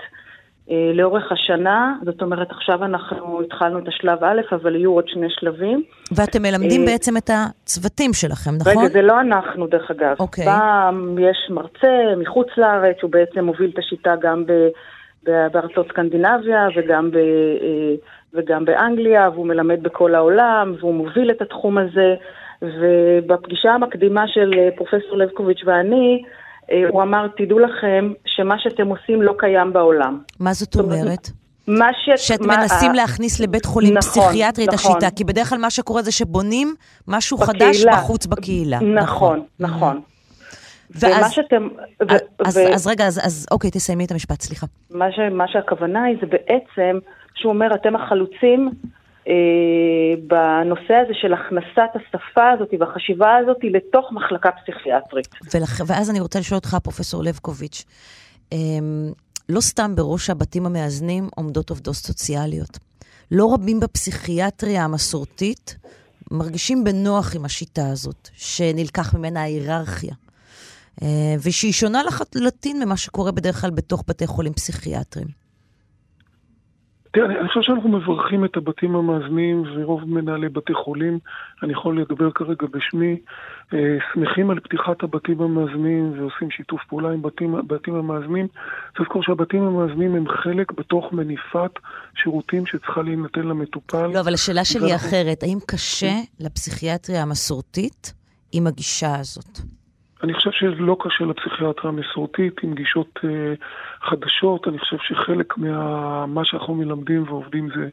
אה, לאורך השנה, זאת אומרת עכשיו אנחנו התחלנו את השלב א', אבל יהיו עוד שני שלבים. ואתם מלמדים אה, בעצם את הצוותים שלכם, נכון? רגע, זה לא אנחנו דרך אגב. אוקיי. פעם יש מרצה מחוץ לארץ, הוא בעצם מוביל את השיטה גם ב, בארצות סקנדינביה וגם, ב, אה, וגם באנגליה, והוא מלמד בכל העולם, והוא מוביל את התחום הזה. ובפגישה המקדימה של פרופסור לבקוביץ' ואני, הוא אמר, תדעו לכם שמה שאתם עושים לא קיים בעולם. מה זאת אומרת? מה ש... שאת מה... מנסים להכניס לבית חולים נכון, פסיכיאטרי את נכון. השיטה, כי בדרך כלל מה שקורה זה שבונים משהו בקהילה. חדש בחוץ בקהילה. נכון, נכון. נכון. ואז, שאתם... ו, אז, ו... אז רגע, אז, אז אוקיי, תסיימי את המשפט, סליחה. מה, ש, מה שהכוונה היא זה בעצם, שהוא אומר, אתם החלוצים אה, בנושא הזה של הכנסת השפה הזאת והחשיבה הזאת לתוך מחלקה פסיכיאטרית. ולח... ואז אני רוצה לשאול אותך, פרופסור לבקוביץ', אה, לא סתם בראש הבתים המאזנים עומדות עובדות סוציאליות. לא רבים בפסיכיאטריה המסורתית מרגישים בנוח עם השיטה הזאת, שנלקח ממנה ההיררכיה, אה, ושהיא שונה לחלוטין ממה שקורה בדרך כלל בתוך בתי חולים פסיכיאטריים. תראה, אני, אני חושב שאנחנו מברכים את הבתים המאזנים ורוב מנהלי בתי חולים, אני יכול לדבר כרגע בשמי, אה, שמחים על פתיחת הבתים המאזנים ועושים שיתוף פעולה עם בתים, בתים המאזנים. צריך לזכור שהבתים המאזנים הם חלק בתוך מניפת שירותים שצריכה להינתן למטופל. לא, אבל השאלה שלי היא אחרת. האם קשה לפסיכיאטריה המסורתית עם הגישה הזאת? אני חושב שלא קשה לפסיכיאטריה המסורתית עם גישות uh, חדשות. אני חושב שחלק מה שאנחנו מלמדים ועובדים זה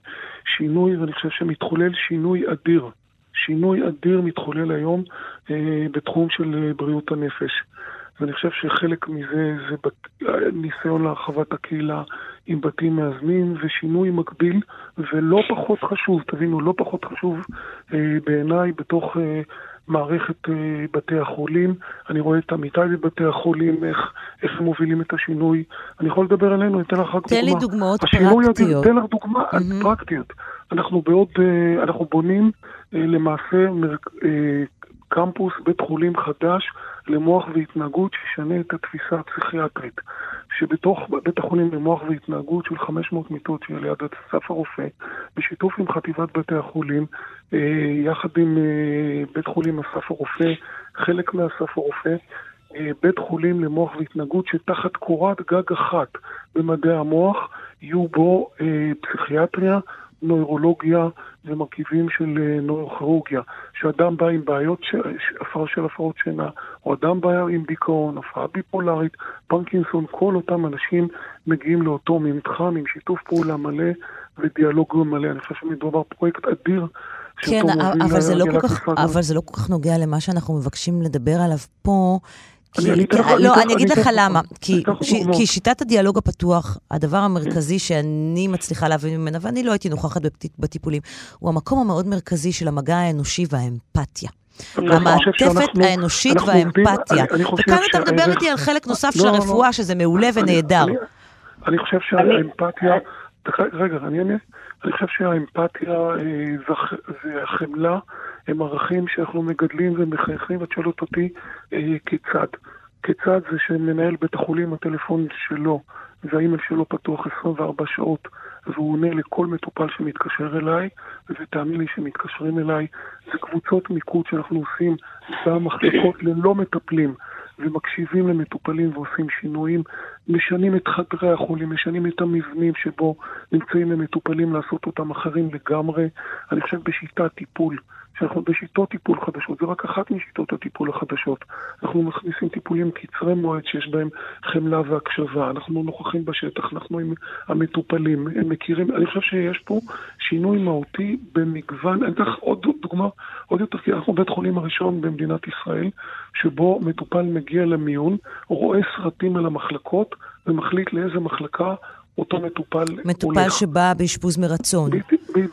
שינוי, ואני חושב שמתחולל שינוי אדיר. שינוי אדיר מתחולל היום uh, בתחום של uh, בריאות הנפש. ואני חושב שחלק מזה זה בת... ניסיון להרחבת הקהילה עם בתים מאזנים ושינוי מקביל, ולא פחות חשוב, תבינו, לא פחות חשוב אה, בעיניי בתוך אה, מערכת אה, בתי החולים, אני רואה את עמיתיי בבתי החולים, איך, איך הם מובילים את השינוי. אני יכול לדבר עלינו, אתן לך רק דוגמה. תן לי דוגמאות פרקטיות. תן לך דוגמה mm-hmm. פרקטיות. אנחנו בעוד, אה, אנחנו בונים אה, למעשה קמפוס, בית חולים חדש למוח והתנהגות שישנה את התפיסה הפסיכיאטרית. שבתוך בית החולים למוח והתנהגות של 500 מיטות שיהיה ליד אסף הרופא, בשיתוף עם חטיבת בתי החולים, אה, יחד עם אה, בית חולים אסף הרופא, חלק מאסף הרופא, אה, בית חולים למוח והתנהגות שתחת קורת גג אחת במדעי המוח יהיו בו פסיכיאטריה, נוירולוגיה ומרכיבים של אה, נוירוכירורגיה. שאדם בא עם בעיות, ש... הפרעה של הפרעות שינה, או אדם בא עם דיכאון, הפרעה ביפולרית, פרקינסון, כל אותם אנשים מגיעים לאותו מתחם עם שיתוף פעולה מלא ודיאלוג מלא. אני חושב שמדובר פרויקט אדיר. כן, אבל זה, לא כל כך, אבל זה לא כל כך נוגע למה שאנחנו מבקשים לדבר עליו פה. כי, אני כי, אני לא, אני אגיד לך למה. כי, ש, כי שיטת הדיאלוג הפתוח, הדבר המרכזי שאני מצליחה להבין ממנה, ואני לא הייתי נוכחת בטיפולים, הוא המקום המאוד מרכזי של המגע האנושי והאמפתיה. המעטפת האנושית והאמפתיה. וכאן אתה מדבר איתי על חלק נוסף של לא, לא, הרפואה, שזה מעולה ונהדר. אני חושב שהאמפתיה... רגע, אני אענה. אני חושב שהאמפתיה אה, והחמלה הם ערכים שאנחנו מגדלים ומחייכים, ואת שואלת אותי אה, כיצד. כיצד זה שמנהל בית החולים, הטלפון שלו והאימייל שלו פתוח 24 שעות והוא עונה לכל מטופל שמתקשר אליי, ותאמין לי שמתקשרים אליי, זה קבוצות מיקוד שאנחנו עושים במחלקות ללא מטפלים. ומקשיבים למטופלים ועושים שינויים, משנים את חדרי החולים, משנים את המבנים שבו נמצאים המטופלים לעשות אותם אחרים לגמרי. אני חושב בשיטת טיפול שאנחנו בשיטות טיפול חדשות, זה רק אחת משיטות הטיפול החדשות. אנחנו מכניסים טיפולים קצרי מועד שיש בהם חמלה והקשבה, אנחנו נוכחים בשטח, אנחנו עם המטופלים, הם מכירים, אני חושב שיש פה שינוי מהותי במגוון, אני אתן לך עוד דוגמה, עוד יותר, כי אנחנו בית חולים הראשון במדינת ישראל, שבו מטופל מגיע למיון, רואה סרטים על המחלקות ומחליט לאיזה מחלקה אותו מטופל מטופל הולך. שבא באשפוז מרצון.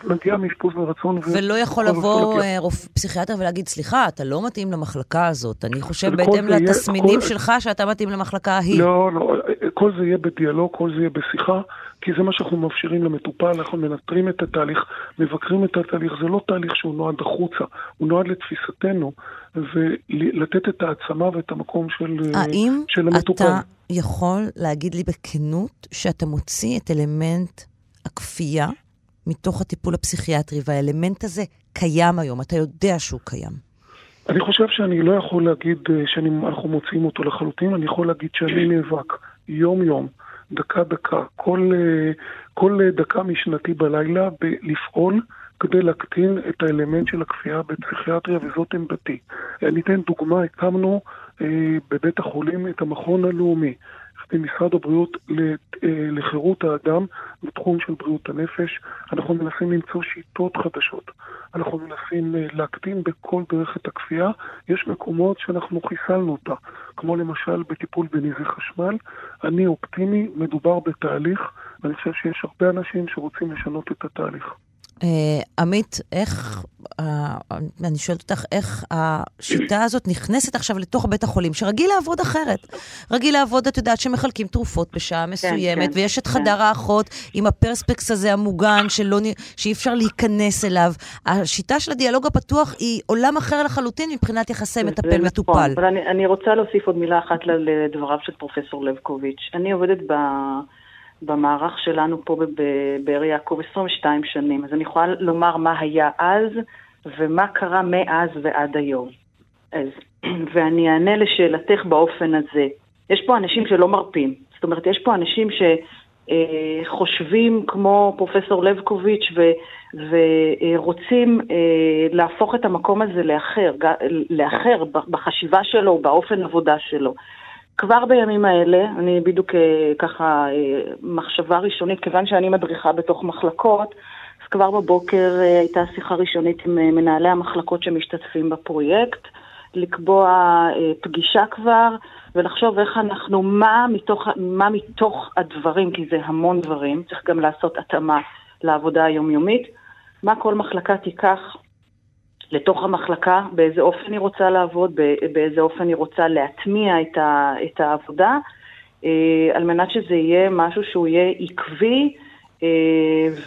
מגיע מאשפוז מרצון. ולא יכול לבוא אה, רופא פסיכיאטר ולהגיד, סליחה, אתה לא מתאים למחלקה הזאת. אני חושב בהתאם לתסמינים כל... שלך שאתה מתאים למחלקה ההיא. לא, לא, כל זה יהיה בדיאלוג, כל זה יהיה בשיחה, כי זה מה שאנחנו מאפשרים למטופל, אנחנו מנטרים את התהליך, מבקרים את התהליך. זה לא תהליך שהוא נועד החוצה, הוא נועד לתפיסתנו, ולתת את העצמה ואת המקום של, של המטופל. האם אתה יכול להגיד לי בכנות שאתה מוציא את אלמנט הכפייה מתוך הטיפול הפסיכיאטרי, והאלמנט הזה קיים היום, אתה יודע שהוא קיים. אני חושב שאני לא יכול להגיד אה, שאנחנו מוציאים אותו לחלוטין, אני יכול להגיד שאני נאבק יום-יום, דקה-דקה, כל, אה, כל דקה משנתי בלילה, לפעול כדי להקטין את האלמנט של הכפייה בפסיכיאטריה, וזאת עמדתי. אני אתן דוגמה, הקמנו אה, בבית החולים את המכון הלאומי. במשרד הבריאות אה, לחירות האדם בתחום של בריאות הנפש. אנחנו מנסים למצוא שיטות חדשות. אנחנו מנסים אה, להקטין בכל דרך את הכפייה. יש מקומות שאנחנו חיסלנו אותה, כמו למשל בטיפול בנזי חשמל. אני אופטימי, מדובר בתהליך, ואני חושב שיש הרבה אנשים שרוצים לשנות את התהליך. Uh, עמית, איך, uh, אני שואלת אותך, איך השיטה הזאת נכנסת עכשיו לתוך בית החולים, שרגיל לעבוד אחרת. רגיל לעבוד, את יודעת, שמחלקים תרופות בשעה כן, מסוימת, כן, ויש את כן. חדר האחות עם הפרספקס הזה המוגן, שלא, שאי אפשר להיכנס אליו. השיטה של הדיאלוג הפתוח היא עולם אחר לחלוטין מבחינת יחסי מטפל-מטופל. נכון, אבל אני, אני רוצה להוסיף עוד מילה אחת לדבריו של פרופסור לבקוביץ'. אני עובדת ב... במערך שלנו פה בבאר יעקב 22 שנים, אז אני יכולה לומר מה היה אז ומה קרה מאז ועד היום. אז, ואני אענה לשאלתך באופן הזה. יש פה אנשים שלא מרפים. זאת אומרת, יש פה אנשים שחושבים אה, כמו פרופסור לבקוביץ' ו, ורוצים אה, להפוך את המקום הזה לאחר, לאחר בחשיבה שלו, באופן עבודה שלו. כבר בימים האלה, אני בדיוק אה, ככה אה, מחשבה ראשונית, כיוון שאני מדריכה בתוך מחלקות, אז כבר בבוקר אה, הייתה שיחה ראשונית עם מנהלי המחלקות שמשתתפים בפרויקט, לקבוע פגישה כבר ולחשוב איך אנחנו, מה מתוך, מה מתוך הדברים, כי זה המון דברים, צריך גם לעשות התאמה לעבודה היומיומית, מה כל מחלקה תיקח לתוך המחלקה, באיזה אופן היא רוצה לעבוד, באיזה אופן היא רוצה להטמיע את, ה, את העבודה, אה, על מנת שזה יהיה משהו שהוא יהיה עקבי אה,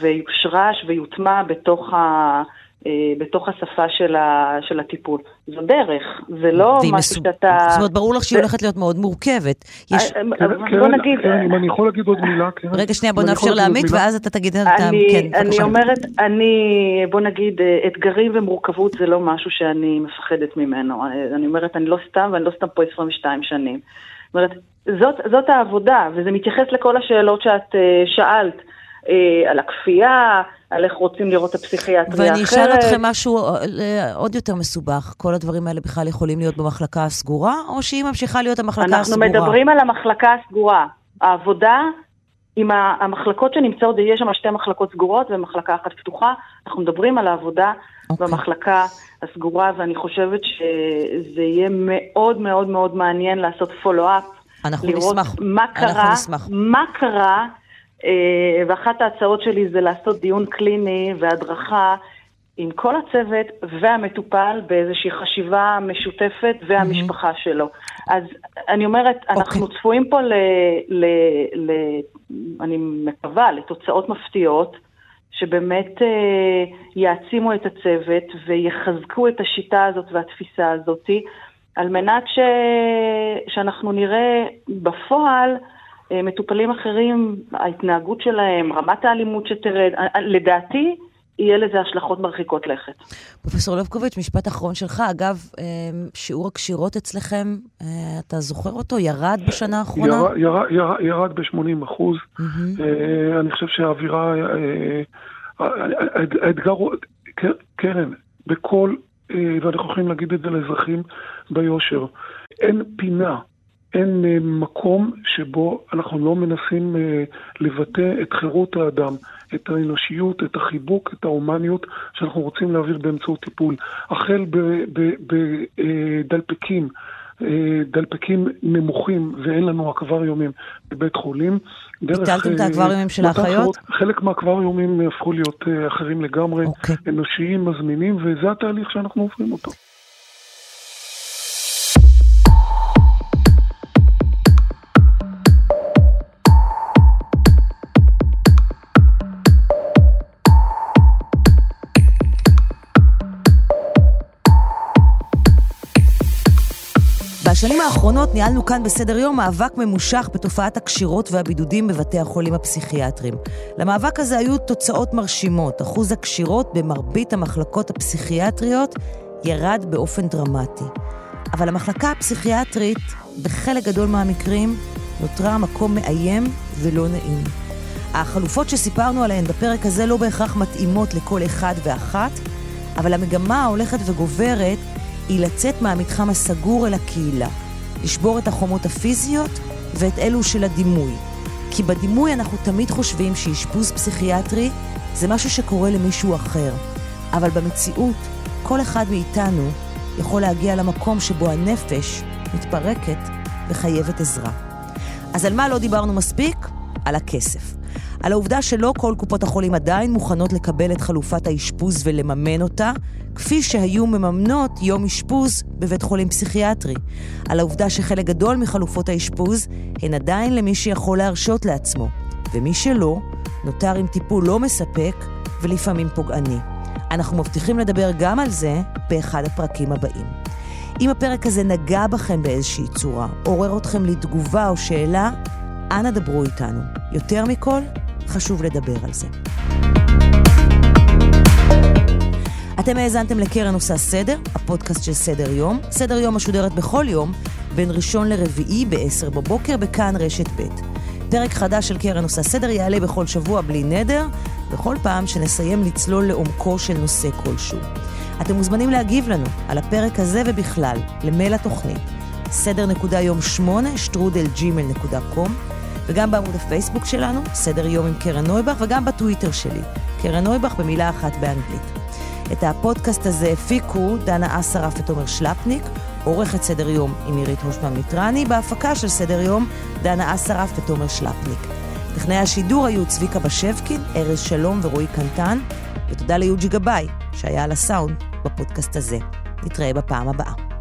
ויושרש ויוטמע בתוך ה... אה, בתוך השפה של, ה, של הטיפול. זו דרך, זה לא משהו מסו... שאתה... זאת אומרת, ברור לך שהיא הולכת להיות מאוד מורכבת. יש... אה, אה, כן, בוא נגיד... כן, אם אני יכול להגיד עוד מילה, כן. רגע, שנייה, בוא נאפשר לעמית, ואז אתה תגיד את ה... כן, אני אומרת, אני, בוא נגיד, אתגרים ומורכבות זה לא משהו שאני מפחדת ממנו. אני אומרת, אני לא סתם, ואני לא סתם פה 22 שנים. זאת אומרת, זאת, זאת העבודה, וזה מתייחס לכל השאלות שאת שאלת. על הכפייה, על איך רוצים לראות את הפסיכיאטריה אחרת. ואני אשאל אתכם משהו אה, עוד יותר מסובך. כל הדברים האלה בכלל יכולים להיות במחלקה הסגורה, או שהיא ממשיכה להיות המחלקה אנחנו הסגורה? אנחנו מדברים על המחלקה הסגורה. העבודה עם המחלקות שנמצאות, יש שם שתי מחלקות סגורות ומחלקה אחת פתוחה. אנחנו מדברים על העבודה okay. אוקיי. במחלקה הסגורה, ואני חושבת שזה יהיה מאוד מאוד מאוד מעניין לעשות פולו-אפ. אנחנו לראות נשמח. מה קרה, אנחנו נשמח. מה קרה, ואחת ההצעות שלי זה לעשות דיון קליני והדרכה עם כל הצוות והמטופל באיזושהי חשיבה משותפת והמשפחה mm-hmm. שלו. אז אני אומרת, okay. אנחנו אוקיי. צפויים פה ל, ל, ל... אני מקווה, לתוצאות מפתיעות. שבאמת אה, יעצימו את הצוות ויחזקו את השיטה הזאת והתפיסה הזאת, על מנת ש... שאנחנו נראה בפועל אה, מטופלים אחרים, ההתנהגות שלהם, רמת האלימות שתרד. אה, לדעתי, יהיה לזה השלכות מרחיקות לכת. פרופסור לבקוביץ', משפט אחרון שלך. אגב, אה, שיעור הקשירות אצלכם, אה, אתה זוכר אותו? ירד בשנה האחרונה? ירד, ירד, ירד, ירד ב-80 אחוז. Mm-hmm. אני חושב שהאווירה, האתגר הוא, קרן, בכל, ואנחנו יכולים להגיד את זה לאזרחים ביושר, אין פינה. אין מקום שבו אנחנו לא מנסים לבטא את חירות האדם, את האנושיות, את החיבוק, את ההומניות שאנחנו רוצים להעביר באמצעות טיפול. החל בדלפקים, אה, דלפקים נמוכים ואין לנו אקווריומים בבית חולים. ביטלתם את אה, האקווריומים של האחיות? חלק מהאקווריומים הפכו להיות אה, אחרים לגמרי, okay. אוקיי. אנושיים, מזמינים, וזה התהליך שאנחנו עוברים אותו. בשנים האחרונות ניהלנו כאן בסדר יום מאבק ממושך בתופעת הקשירות והבידודים בבתי החולים הפסיכיאטריים. למאבק הזה היו תוצאות מרשימות. אחוז הקשירות במרבית המחלקות הפסיכיאטריות ירד באופן דרמטי. אבל המחלקה הפסיכיאטרית, בחלק גדול מהמקרים, נותרה מקום מאיים ולא נעים. החלופות שסיפרנו עליהן בפרק הזה לא בהכרח מתאימות לכל אחד ואחת, אבל המגמה ההולכת וגוברת היא לצאת מהמתחם הסגור אל הקהילה, לשבור את החומות הפיזיות ואת אלו של הדימוי. כי בדימוי אנחנו תמיד חושבים שאשפוז פסיכיאטרי זה משהו שקורה למישהו אחר, אבל במציאות כל אחד מאיתנו יכול להגיע למקום שבו הנפש מתפרקת וחייבת עזרה. אז על מה לא דיברנו מספיק? על הכסף. על העובדה שלא כל קופות החולים עדיין מוכנות לקבל את חלופת האשפוז ולממן אותה, כפי שהיו מממנות יום אשפוז בבית חולים פסיכיאטרי. על העובדה שחלק גדול מחלופות האשפוז הן עדיין למי שיכול להרשות לעצמו, ומי שלא, נותר עם טיפול לא מספק ולפעמים פוגעני. אנחנו מבטיחים לדבר גם על זה באחד הפרקים הבאים. אם הפרק הזה נגע בכם באיזושהי צורה, עורר אתכם לתגובה או שאלה, אנא דברו איתנו. יותר מכל, חשוב לדבר על זה. אתם האזנתם לקרן עושה סדר, הפודקאסט של סדר יום. סדר יום משודרת בכל יום, בין ראשון לרביעי ב-10 בבוקר, בכאן רשת ב'. פרק חדש של קרן עושה סדר יעלה בכל שבוע בלי נדר, בכל פעם שנסיים לצלול לעומקו של נושא כלשהו. אתם מוזמנים להגיב לנו על הפרק הזה ובכלל, למייל התוכנית, סדר נקודה יום שמונה, שטרודל ג'ימל נקודה קום, וגם בעמוד הפייסבוק שלנו, סדר יום עם קרן נויבך, וגם בטוויטר שלי, קרן נויבך במילה אחת באנגלית. את הפודקאסט הזה הפיקו דנה אסרף ותומר שלפניק, עורכת סדר יום עם עירית הושמן מיטרני, בהפקה של סדר יום דנה אסרף ותומר שלפניק. טכנאי השידור היו צביקה בשבקין, ארז שלום ורועי קנטן, ותודה ליוג'י גבאי, שהיה על הסאונד בפודקאסט הזה. נתראה בפעם הבאה.